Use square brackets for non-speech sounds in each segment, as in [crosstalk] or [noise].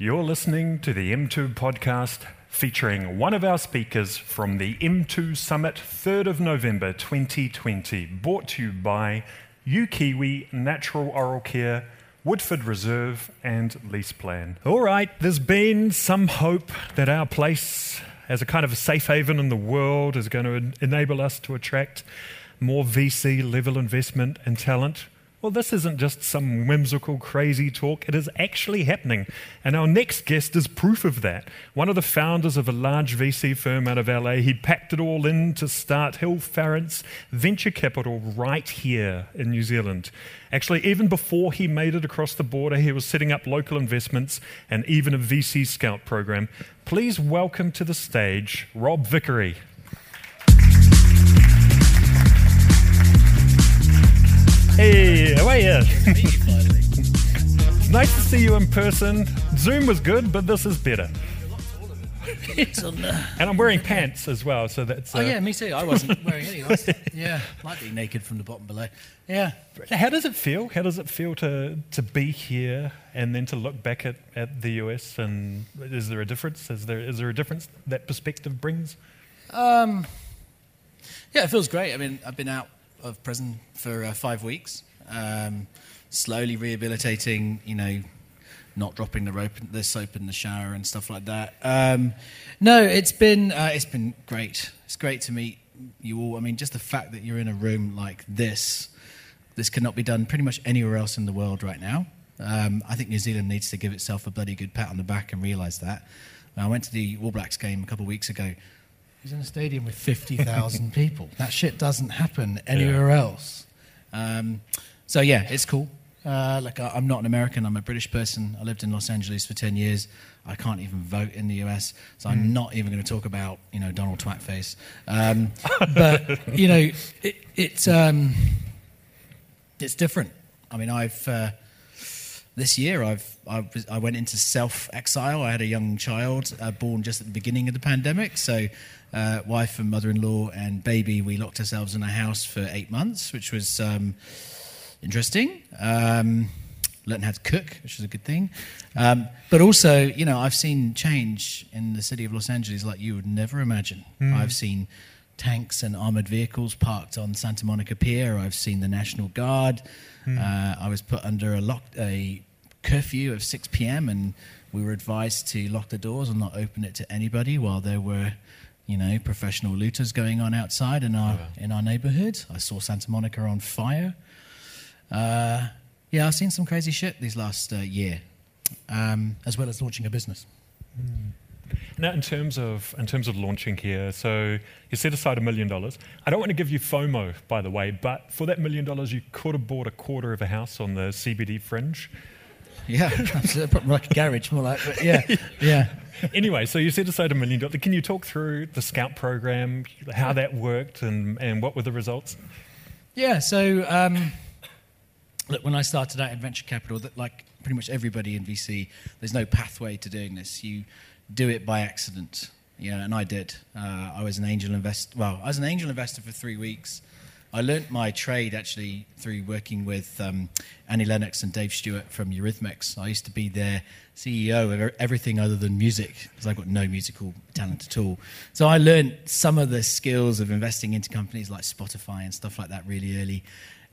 You're listening to the M2 podcast featuring one of our speakers from the M2 Summit, 3rd of November 2020, brought to you by UKiwi Natural Oral Care, Woodford Reserve, and Lease Plan. All right, there's been some hope that our place as a kind of a safe haven in the world is going to enable us to attract more VC level investment and talent. Well, this isn't just some whimsical, crazy talk. It is actually happening. And our next guest is proof of that. One of the founders of a large VC firm out of LA, he packed it all in to start Hillfarrance Venture Capital right here in New Zealand. Actually, even before he made it across the border, he was setting up local investments and even a VC scout program. Please welcome to the stage Rob Vickery. Hey, how are you? it's [laughs] nice to see you in person. Zoom was good, but this is better. and I'm wearing pants as well, so that's. Uh, oh yeah, me too. I wasn't [laughs] wearing any. yeah, might be naked from the bottom below. Yeah. How does it feel? How does it feel to to be here and then to look back at, at the US? And is there a difference? Is there is there a difference that perspective brings? Um, yeah, it feels great. I mean, I've been out of prison for uh, five weeks, um, slowly rehabilitating, you know, not dropping the rope, the soap in the shower and stuff like that. Um, no, it's been uh, it's been great. It's great to meet you all. I mean, just the fact that you're in a room like this, this cannot be done pretty much anywhere else in the world right now. Um, I think New Zealand needs to give itself a bloody good pat on the back and realise that. I went to the All Blacks game a couple of weeks ago He's in a stadium with 50,000 [laughs] people. That shit doesn't happen anywhere yeah. else. Um, so, yeah, it's cool. Uh, like, I, am not an American, I'm a British person. I lived in Los Angeles for 10 years. I can't even vote in the US, so I'm mm. not even going to talk about, you know, Donald Twatface. Um, but, you know, it, it's, um, it's different. I mean, I've. Uh, this year I've, I, was, I, went into self exile. I had a young child uh, born just at the beginning of the pandemic. So uh, wife and mother-in-law and baby, we locked ourselves in a house for eight months, which was um, interesting. Um, learned how to cook, which was a good thing. Um, but also, you know, I've seen change in the city of Los Angeles like you would never imagine. Mm. I've seen tanks and armored vehicles parked on Santa Monica Pier. I've seen the National Guard. Mm. Uh, I was put under a lock, a curfew of 6 p.m. and we were advised to lock the doors and not open it to anybody while there were you know, professional looters going on outside in our yeah. in our neighborhood. I saw Santa Monica on fire. Uh, yeah, I've seen some crazy shit these last uh, year, um, as well as launching a business. Mm. Now, in terms of in terms of launching here, so you set aside a million dollars. I don't want to give you FOMO, by the way, but for that million dollars, you could have bought a quarter of a house on the CBD fringe. Yeah, [laughs] like a garage, more like. But yeah, [laughs] yeah. anyway, so you set aside a million dollars. Can you talk through the Scout program, how that worked, and, and what were the results? Yeah, so um, look, when I started out in venture capital, that like pretty much everybody in VC, there's no pathway to doing this. You do it by accident. Yeah, and I did. Uh, I was an angel investor. Well, I was an angel investor for three weeks. I learnt my trade actually through working with um, Annie Lennox and Dave Stewart from Eurythmics. I used to be their CEO of everything other than music because I've got no musical talent at all. So I learned some of the skills of investing into companies like Spotify and stuff like that really early.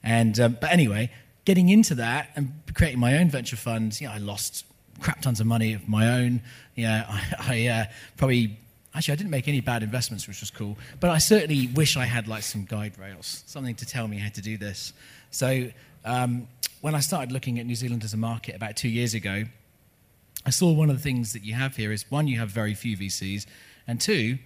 And um, but anyway, getting into that and creating my own venture funds, you know, I lost crap tons of money of my own. Yeah, [laughs] I, I uh, probably Actually, I didn't make any bad investments, which was cool. But I certainly wish I had like some guide rails, something to tell me how to do this. So um, when I started looking at New Zealand as a market about two years ago, I saw one of the things that you have here is one, you have very few VCs, and two,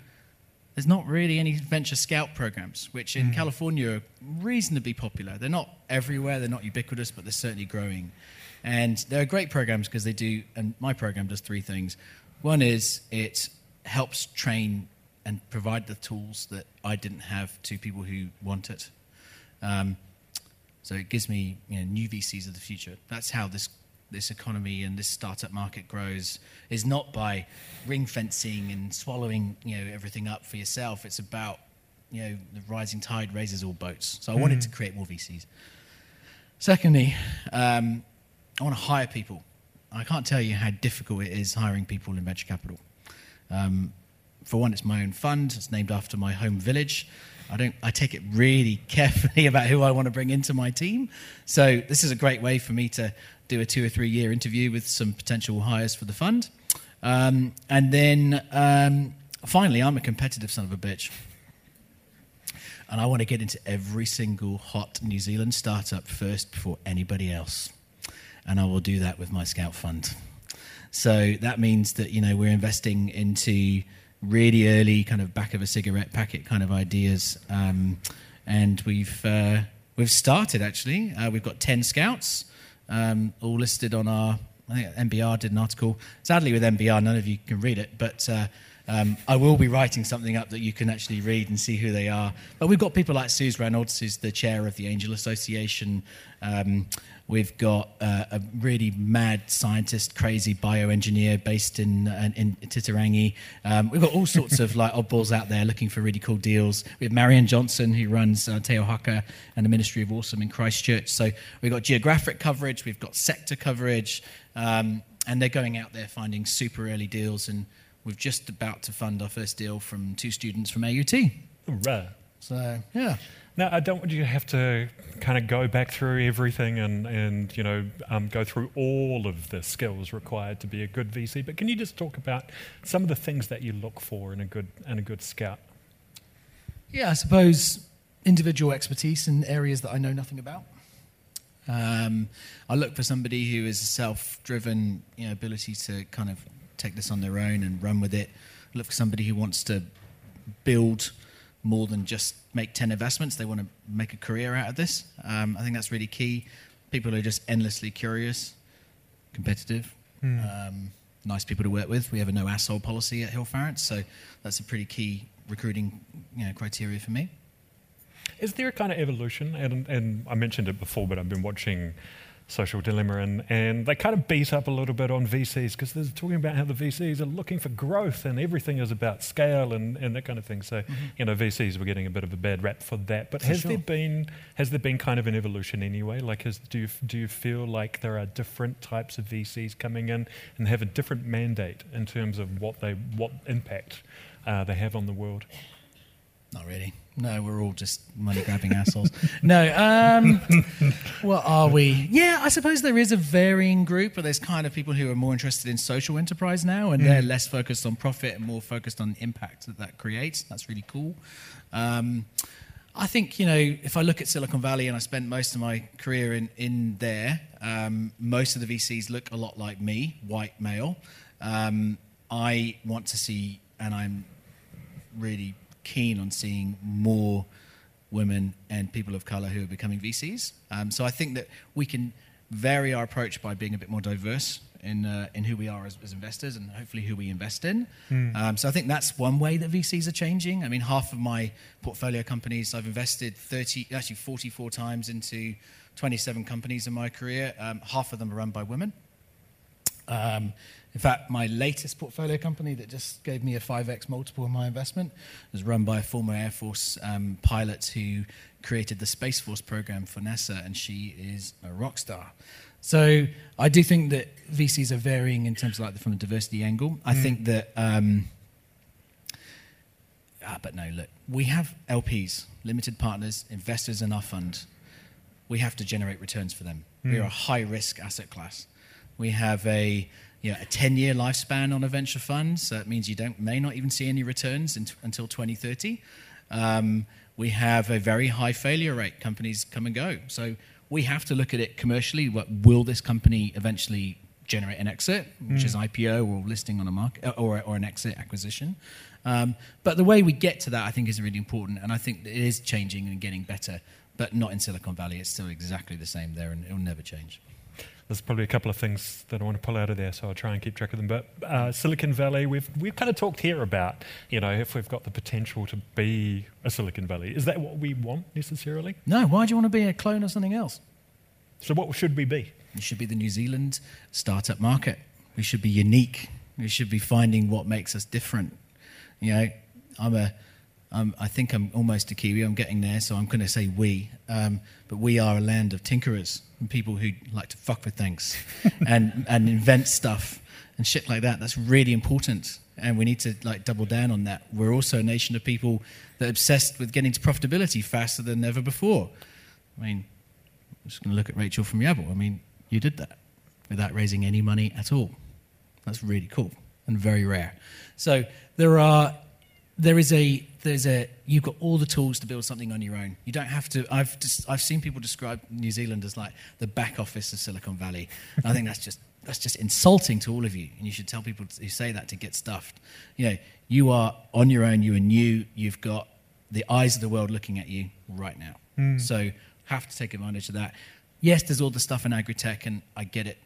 there's not really any venture scout programs, which in mm. California are reasonably popular. They're not everywhere, they're not ubiquitous, but they're certainly growing. And they're great programs because they do, and my program does three things. One is it helps train and provide the tools that I didn't have to people who want it. Um, so it gives me you know, new VCs of the future. That's how this this economy and this startup market grows. Is not by ring fencing and swallowing you know everything up for yourself. It's about you know the rising tide raises all boats. So I mm. wanted to create more VCs. Secondly, um, I want to hire people I can't tell you how difficult it is hiring people in venture capital. Um, for one, it's my own fund. It's named after my home village. I don't. I take it really [laughs] carefully about who I want to bring into my team. So this is a great way for me to do a two or three year interview with some potential hires for the fund, um, and then um, finally, I'm a competitive son of a bitch, and I want to get into every single hot New Zealand startup first before anybody else, and I will do that with my Scout fund. So that means that you know we're investing into really early kind of back of a cigarette packet kind of ideas. Um, and we've, uh, we've started actually. Uh, we've got 10 scouts, um, all listed on our, I think NBR did an article. Sadly, with NBR, none of you can read it, but uh, um, I will be writing something up that you can actually read and see who they are. But we've got people like Suse Reynolds, who's the chair of the Angel Association. Um, we've got uh, a really mad scientist, crazy bioengineer based in, uh, in Titirangi. Um, we've got all sorts of like oddballs out there looking for really cool deals. We have Marian Johnson, who runs uh, Te Ōhaka and the Ministry of Awesome in Christchurch. So we've got geographic coverage, we've got sector coverage, um, and they're going out there finding super early deals and we're just about to fund our first deal from two students from AUT. Right. So, yeah. Now, I don't want you to have to kind of go back through everything and, and you know, um, go through all of the skills required to be a good VC, but can you just talk about some of the things that you look for in a good, in a good scout? Yeah, I suppose individual expertise in areas that I know nothing about. Um, I look for somebody who is a self-driven, you know, ability to kind of take this on their own and run with it. Look for somebody who wants to build more than just make 10 investments. They want to make a career out of this. Um, I think that's really key. People are just endlessly curious, competitive, mm. um, nice people to work with. We have a no asshole policy at Hillfarrance, so that's a pretty key recruiting you know, criteria for me. Is there a kind of evolution? And, and I mentioned it before, but I've been watching social dilemma, and, and they kind of beat up a little bit on VCs because they're talking about how the VCs are looking for growth and everything is about scale and, and that kind of thing. So, mm-hmm. you know, VCs were getting a bit of a bad rap for that. But for has sure. there been has there been kind of an evolution anyway? Like, has, do you do you feel like there are different types of VCs coming in and have a different mandate in terms of what they what impact uh, they have on the world? Not really. No, we're all just money grabbing assholes. No, um, [laughs] what are we? Yeah, I suppose there is a varying group, but there's kind of people who are more interested in social enterprise now, and mm. they're less focused on profit and more focused on the impact that that creates. That's really cool. Um, I think, you know, if I look at Silicon Valley and I spent most of my career in, in there, um, most of the VCs look a lot like me, white male. Um, I want to see, and I'm really keen on seeing more women and people of color who are becoming VCs. Um, so I think that we can vary our approach by being a bit more diverse in, uh, in who we are as, as, investors and hopefully who we invest in. Mm. Um, so I think that's one way that VCs are changing. I mean, half of my portfolio companies, I've invested 30, actually 44 times into 27 companies in my career. Um, half of them are run by women. Um, in fact, my latest portfolio company that just gave me a 5x multiple on my investment was run by a former Air Force um, pilot who created the Space Force program for NASA, and she is a rock star. So I do think that VCs are varying in terms of like from a diversity angle. I mm. think that, um, ah, but no, look, we have LPs, limited partners, investors in our fund. We have to generate returns for them. Mm. We are a high risk asset class. We have a you know, a 10 year lifespan on a venture fund, so it means you don't, may not even see any returns in, until 2030. Um, we have a very high failure rate. Companies come and go. So we have to look at it commercially. What, will this company eventually generate an exit, which mm. is IPO or listing on a market, uh, or, or an exit acquisition? Um, but the way we get to that, I think, is really important. And I think it is changing and getting better, but not in Silicon Valley. It's still exactly the same there, and it will never change there's probably a couple of things that I want to pull out of there, so I'll try and keep track of them. But uh, Silicon Valley, we've we've kind of talked here about, you know, if we've got the potential to be a Silicon Valley. Is that what we want necessarily? No. Why do you want to be a clone of something else? So what should we be? We should be the New Zealand startup market. We should be unique. We should be finding what makes us different. You know, I'm a um, I think I'm almost a Kiwi. I'm getting there, so I'm going to say we. Um, but we are a land of tinkerers and people who like to fuck with things [laughs] and, and invent stuff and shit like that. That's really important, and we need to like double down on that. We're also a nation of people that are obsessed with getting to profitability faster than ever before. I mean, I'm just going to look at Rachel from Yabble. I mean, you did that without raising any money at all. That's really cool and very rare. So there are there is a there's a you've got all the tools to build something on your own. You don't have to. I've just I've seen people describe New Zealand as like the back office of Silicon Valley. I think that's just that's just insulting to all of you, and you should tell people who say that to get stuffed. You know, you are on your own. You are new. You've got the eyes of the world looking at you right now. Mm. So have to take advantage of that. Yes, there's all the stuff in agri-tech, and I get it.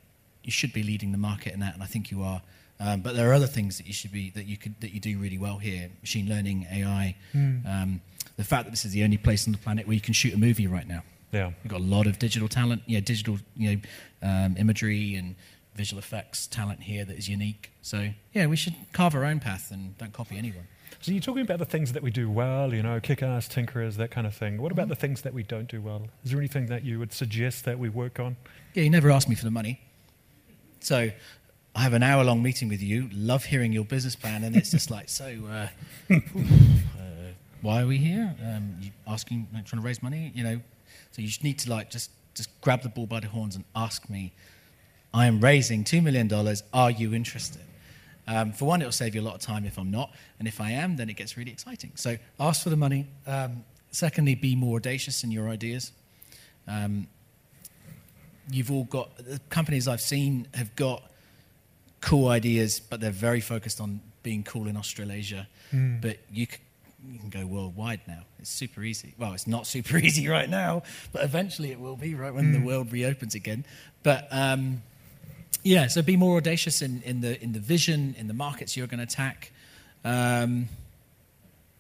You should be leading the market in that, and I think you are. Um, but there are other things that you should be that you could that you do really well here: machine learning, AI. Mm. Um, the fact that this is the only place on the planet where you can shoot a movie right now. Yeah, you've got a lot of digital talent, Yeah, digital, you know, um, imagery and visual effects talent here that is unique. So yeah, we should carve our own path and don't copy anyone. So you're talking about the things that we do well, you know, kick-ass, tinkerers, that kind of thing. What about mm-hmm. the things that we don't do well? Is there anything that you would suggest that we work on? Yeah, you never asked me for the money. So I have an hour long meeting with you, love hearing your business plan, and it's just like, so, uh, uh, why are we here? Um, asking, trying to raise money, you know? So you just need to like just, just grab the bull by the horns and ask me, I am raising $2 million, are you interested? Um, for one, it'll save you a lot of time if I'm not, and if I am, then it gets really exciting. So ask for the money. Um, secondly, be more audacious in your ideas. Um, you've all got, the companies I've seen have got cool ideas, but they're very focused on being cool in Australasia. Mm. But you can, you can go worldwide now. It's super easy. Well, it's not super [laughs] easy right now, but eventually it will be, right, when mm. the hmm. world reopens again. But um, yeah, so be more audacious in, in, the, in the vision, in the markets you're going to attack. Um,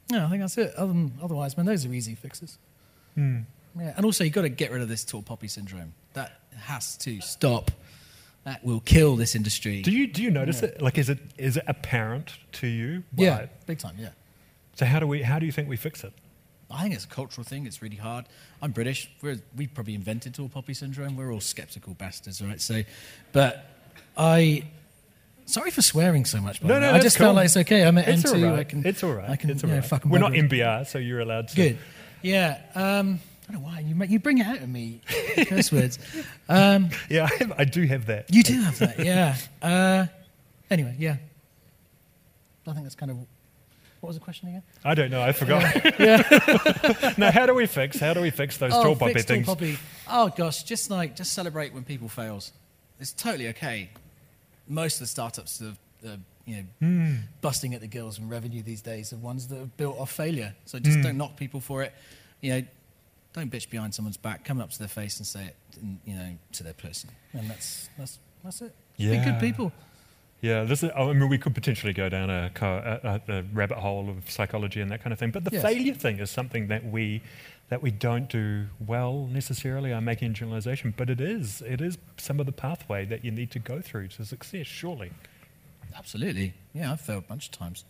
yeah, I think that's it. Other otherwise, man, those are easy fixes. Mm. Yeah, and also you've got to get rid of this tall poppy syndrome. That has to stop that will kill this industry. Do you do you notice yeah. it? Like, is it is it apparent to you? Yeah, big time. Yeah. So how do we how do you think we fix it? I think it's a cultural thing. It's really hard. I'm British. We're, we probably invented tall poppy syndrome. We're all skeptical bastards, right? So, but I. Sorry for swearing so much. But no, no, I just cool. felt like it's okay. I'm at it's M2. Right. I can, it's all right. I can, it's all right. We're not NBR, so you're allowed to. Good. Yeah. Um, I don't know why you you bring it out of me curse words. Um, [laughs] yeah, I, have, I, do have that. You do have that, yeah. Uh, anyway, yeah. I think that's kind of what was the question again? I don't know. I forgot. Yeah. [laughs] yeah. [laughs] now, how do we fix? How do we fix those oh, tall poppy fix things? Tall poppy. Oh gosh, just like just celebrate when people fails. It's totally okay. Most of the startups are, uh, you know, mm. busting at the gills and revenue these days are ones that are built off failure. So just mm. don't knock people for it. You know, don't bitch behind someone's back. Come up to their face and say it, you know, to their person, and that's that's that's it. Yeah. Be good people. Yeah, this is, I mean, we could potentially go down a, a, a, rabbit hole of psychology and that kind of thing. But the yes. failure thing is something that we that we don't do well necessarily. I'm making a generalization, but it is it is some of the pathway that you need to go through to success. Surely. Absolutely. Yeah, I've failed a bunch of times.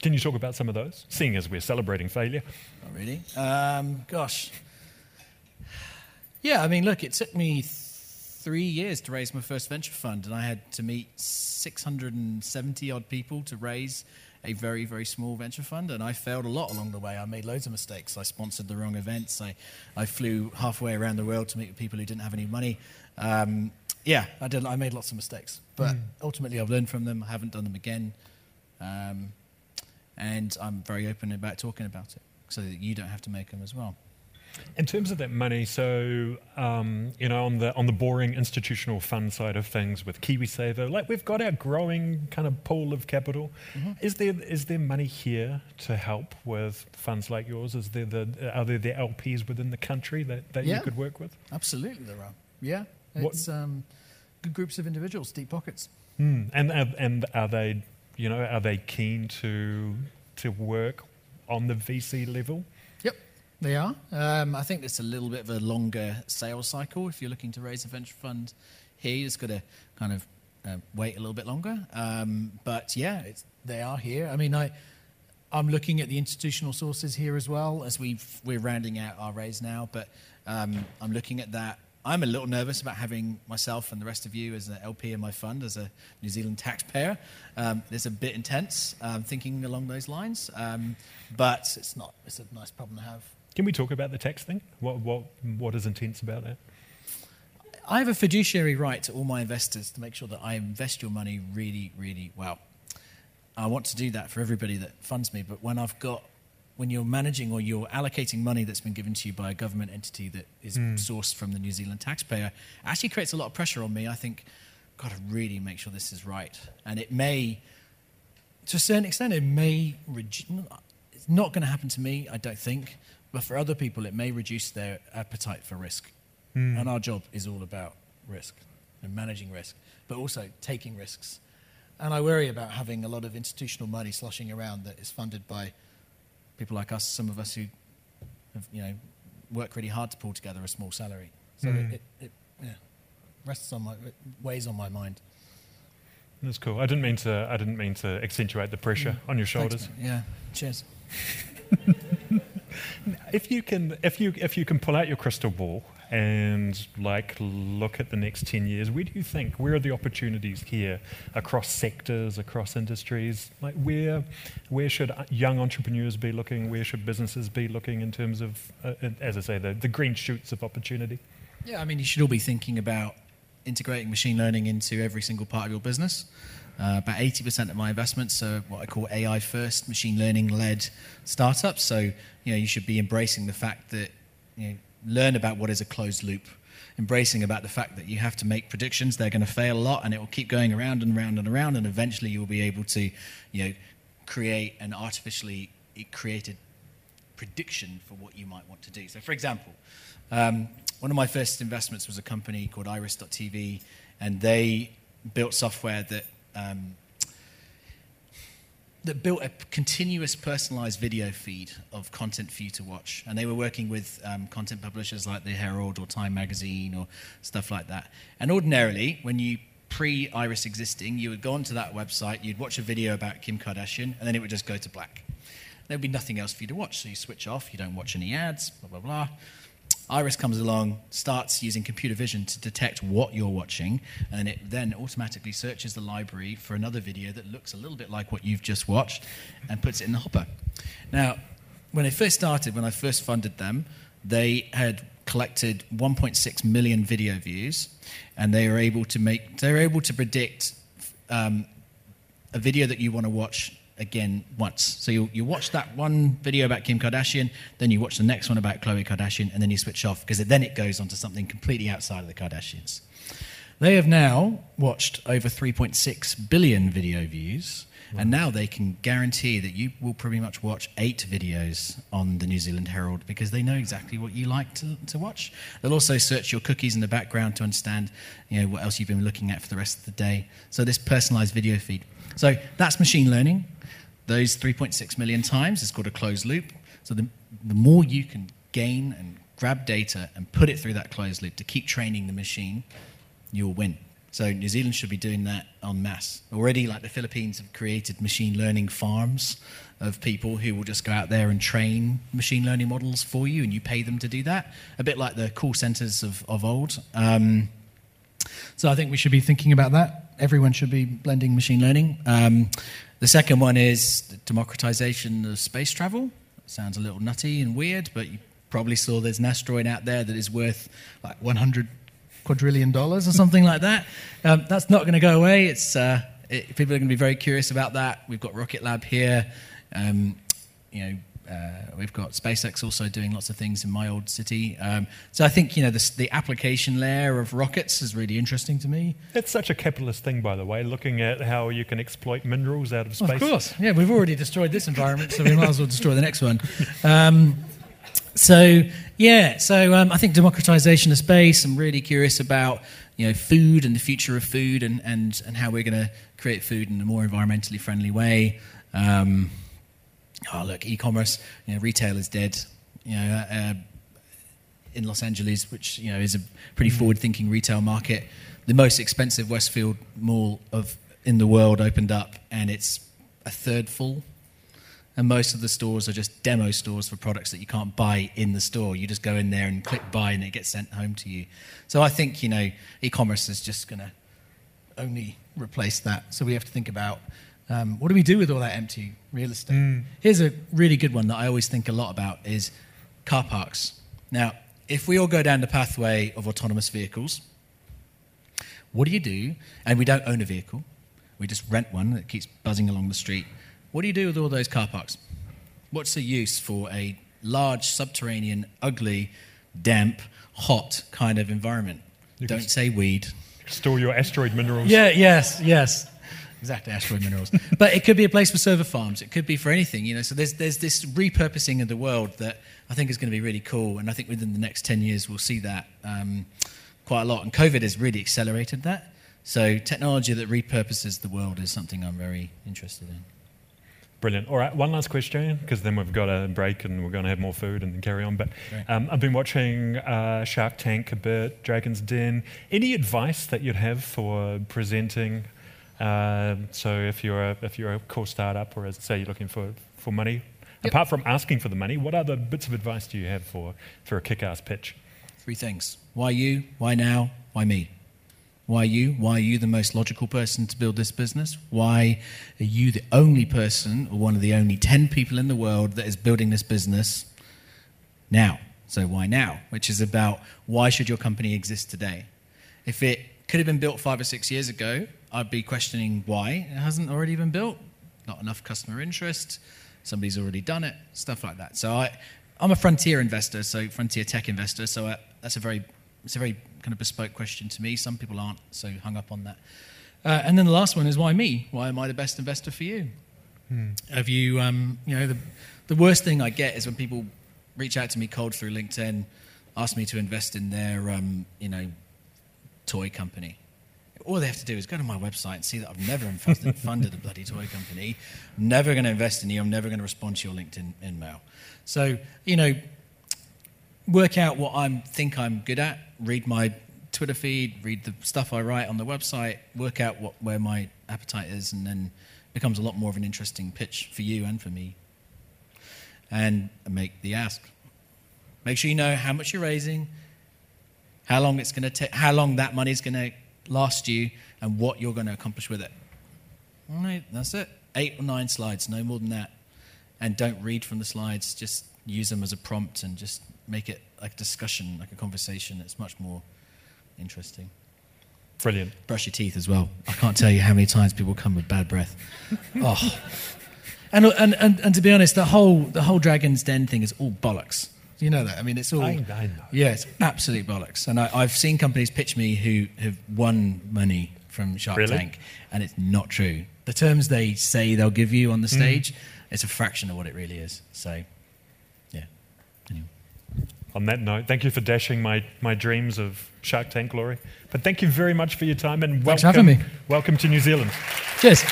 Can you talk about some of those? Seeing as we're celebrating failure. Not really. Um, gosh. Yeah, I mean, look, it took me three years to raise my first venture fund, and I had to meet 670 odd people to raise a very, very small venture fund, and I failed a lot along the way. I made loads of mistakes. I sponsored the wrong events. I, I flew halfway around the world to meet with people who didn't have any money. Um, yeah, I did. I made lots of mistakes, but mm. ultimately I've learned from them. I haven't done them again, um, and I'm very open about talking about it so that you don't have to make them as well. In terms of that money, so um, you know, on the on the boring institutional fund side of things with KiwiSaver, like we've got our growing kind of pool of capital. Mm-hmm. Is there is there money here to help with funds like yours? Is there the are there the LPs within the country that, that yeah. you could work with? Absolutely, there are. Yeah, it's um, good groups of individuals, deep pockets. Mm. And and are they you know are they keen to to work on the VC level? They are. Um, I think it's a little bit of a longer sales cycle. If you're looking to raise a venture fund here, you just got to kind of uh, wait a little bit longer. Um, but yeah, they are here. I mean, I I'm looking at the institutional sources here as well as we we're rounding out our raise now, but um, I'm looking at that. I'm a little nervous about having myself and the rest of you as an LP in my fund as a New Zealand taxpayer. Um, it's a bit intense um, thinking along those lines, um, but it's not. It's a nice problem to have. Can we talk about the tax thing? What, what, what is intense about that? I have a fiduciary right to all my investors to make sure that I invest your money really, really well. I want to do that for everybody that funds me, but when I've got when you're managing or you're allocating money that's been given to you by a government entity that is mm. sourced from the New Zealand taxpayer, actually creates a lot of pressure on me. I think, got to really make sure this is right. And it may, to a certain extent, it may, it's not going to happen to me, I don't think, but for other people, it may reduce their appetite for risk. Mm. And our job is all about risk and managing risk, but also taking risks. And I worry about having a lot of institutional money sloshing around that is funded by people like us, some of us who have, you know, worked really hard to pull together a small salary. So mm. it, it, it yeah, rests on my, weighs on my mind. That's cool. I didn't mean to. I didn't mean to accentuate the pressure mm. on your shoulders. Thanks, yeah. Cheers. [laughs] if you can, if you if you can pull out your crystal ball and like look at the next 10 years where do you think where are the opportunities here across sectors across industries? Like where where should young entrepreneurs be looking? Where should businesses be looking in terms of uh, as i say the, the green shoots of opportunity? Yeah i mean you should all be thinking about integrating machine learning into every single part of your business uh, about 80% of my investments are what I call AI first, machine learning led startups. So, you know, you should be embracing the fact that you know, learn about what is a closed loop, embracing about the fact that you have to make predictions. They're going to fail a lot, and it will keep going around and around and around, and eventually you will be able to, you know, create an artificially created prediction for what you might want to do. So, for example, um, one of my first investments was a company called Iris.tv, and they built software that um, that built a continuous personalized video feed of content for you to watch. And they were working with um, content publishers like The Herald or Time Magazine or stuff like that. And ordinarily, when you pre Iris existing, you would go onto that website, you'd watch a video about Kim Kardashian, and then it would just go to black. There'd be nothing else for you to watch. So you switch off, you don't watch any ads, blah, blah, blah. Iris comes along, starts using computer vision to detect what you're watching, and it then automatically searches the library for another video that looks a little bit like what you've just watched and puts it in the hopper. Now, when they first started, when I first funded them, they had collected 1.6 million video views, and they were able to make they were able to predict um, a video that you want to watch again once. So you, you watch that one video about Kim Kardashian, then you watch the next one about Khloe Kardashian, and then you switch off because then it goes on to something completely outside of the Kardashians. They have now watched over 3.6 billion video views, wow. and now they can guarantee that you will pretty much watch eight videos on the New Zealand Herald because they know exactly what you like to, to watch. They'll also search your cookies in the background to understand you know, what else you've been looking at for the rest of the day. So, this personalized video feed. So, that's machine learning those 3.6 million times is called a closed loop. So the, the more you can gain and grab data and put it through that closed loop to keep training the machine, you'll win. So New Zealand should be doing that en masse. Already, like the Philippines have created machine learning farms of people who will just go out there and train machine learning models for you, and you pay them to do that. A bit like the call centers of, of old. Um, so I think we should be thinking about that. Everyone should be blending machine learning. Um, the second one is democratization of space travel. Sounds a little nutty and weird, but you probably saw there's an asteroid out there that is worth like 100 quadrillion dollars or something like that. Um, that's not going to go away. It's uh, it, people are going to be very curious about that. We've got Rocket Lab here. Um, you know, uh, we've got SpaceX also doing lots of things in my old city. Um, so I think you know the, the, application layer of rockets is really interesting to me. It's such a capitalist thing, by the way, looking at how you can exploit minerals out of space. Of course, yeah, we've already destroyed this environment, so we might as well destroy the next one. Um, so yeah, so um, I think democratization of space. I'm really curious about you know food and the future of food and and and how we're going to create food in a more environmentally friendly way. Oh, look, e-commerce, you know, retail is dead. You know, uh, in Los Angeles, which you know is a pretty mm. forward-thinking retail market, the most expensive Westfield mall of in the world opened up, and it's a third full. and most of the stores are just demo stores for products that you can't buy in the store. You just go in there and click buy, and it gets sent home to you. So I think you know e-commerce is just going to only replace that. So we have to think about um, what do we do with all that empty real estate. Mm. Here's a really good one that I always think a lot about: is car parks. Now, if we all go down the pathway of autonomous vehicles, what do you do? And we don't own a vehicle; we just rent one that keeps buzzing along the street what do you do with all those car parks? What's the use for a large, subterranean, ugly, damp, hot kind of environment? You Don't say weed. Store your asteroid minerals. Yeah, yes, yes. Exactly, asteroid minerals. but it could be a place for server farms. It could be for anything, you know. So there's there's this repurposing of the world that I think is going to be really cool, and I think within the next ten years we'll see that um, quite a lot. And COVID has really accelerated that. So technology that repurposes the world is something I'm very interested in. Brilliant. All right, one last question, because then we've got a break and we're going to have more food and carry on. But um, I've been watching uh, Shark Tank a bit, Dragon's Den. Any advice that you'd have for presenting? Uh, so if you're a, if you're a core startup, or as say you're looking for, for money, yep. apart from asking for the money, what other bits of advice do you have for, for a kick-ass pitch? Three things: why you? Why now? Why me? Why you? Why are you the most logical person to build this business? Why are you the only person, or one of the only 10 people in the world that is building this business now? So, why now? Which is about why should your company exist today? If it could have been built five or six years ago, I'd be questioning why it hasn't already been built. Not enough customer interest, somebody's already done it, stuff like that. So, I, I'm a frontier investor, so frontier tech investor, so I, uh, that's a very it's a very kind of bespoke question to me. Some people aren't so hung up on that. Uh, and then the last one is why me? Why am I the best investor for you? Hmm. Have you, um, you know, the, the worst thing I get is when people reach out to me cold through LinkedIn, ask me to invest in their, um, you know, toy company. All they have to do is go to my website and see that I've never invested, [laughs] funded a bloody toy company. I'm never going to invest in you. I'm never going to respond to your LinkedIn email. So, you know, work out what I think I'm good at read my Twitter feed, read the stuff I write on the website, work out what, where my appetite is, and then becomes a lot more of an interesting pitch for you and for me. And make the ask. Make sure you know how much you're raising, how long it's going to take, how long that money is going to last you, and what you're going to accomplish with it. All right, that's it. Eight or nine slides, no more than that. And don't read from the slides. Just use them as a prompt and just make it like a discussion, like a conversation. It's much more interesting. Brilliant. Brush your teeth as well. I can't tell you how many times people come with bad breath. [laughs] Oh. And, and, and, and to be honest, the whole, the whole Dragon's Den thing is all bollocks. You know that? I mean, it's all. I, I know. Yeah, it's absolute bollocks. And I, have seen companies pitch me who have won money from Shark really? Tank, and it's not true. The terms they say they'll give you on the mm. stage, mm. it's a fraction of what it really is. So yeah. on that note, thank you for dashing my, my dreams of Shark Tank glory. But thank you very much for your time and Thanks welcome, me. welcome to New Zealand. Cheers.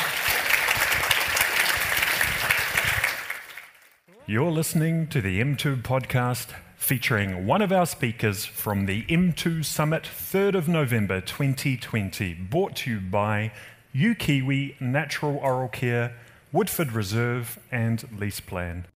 You're listening to the M2 podcast featuring one of our speakers from the M2 Summit, 3rd of November 2020, brought to you by UKiwi Natural Oral Care, Woodford Reserve, and Lease Plan.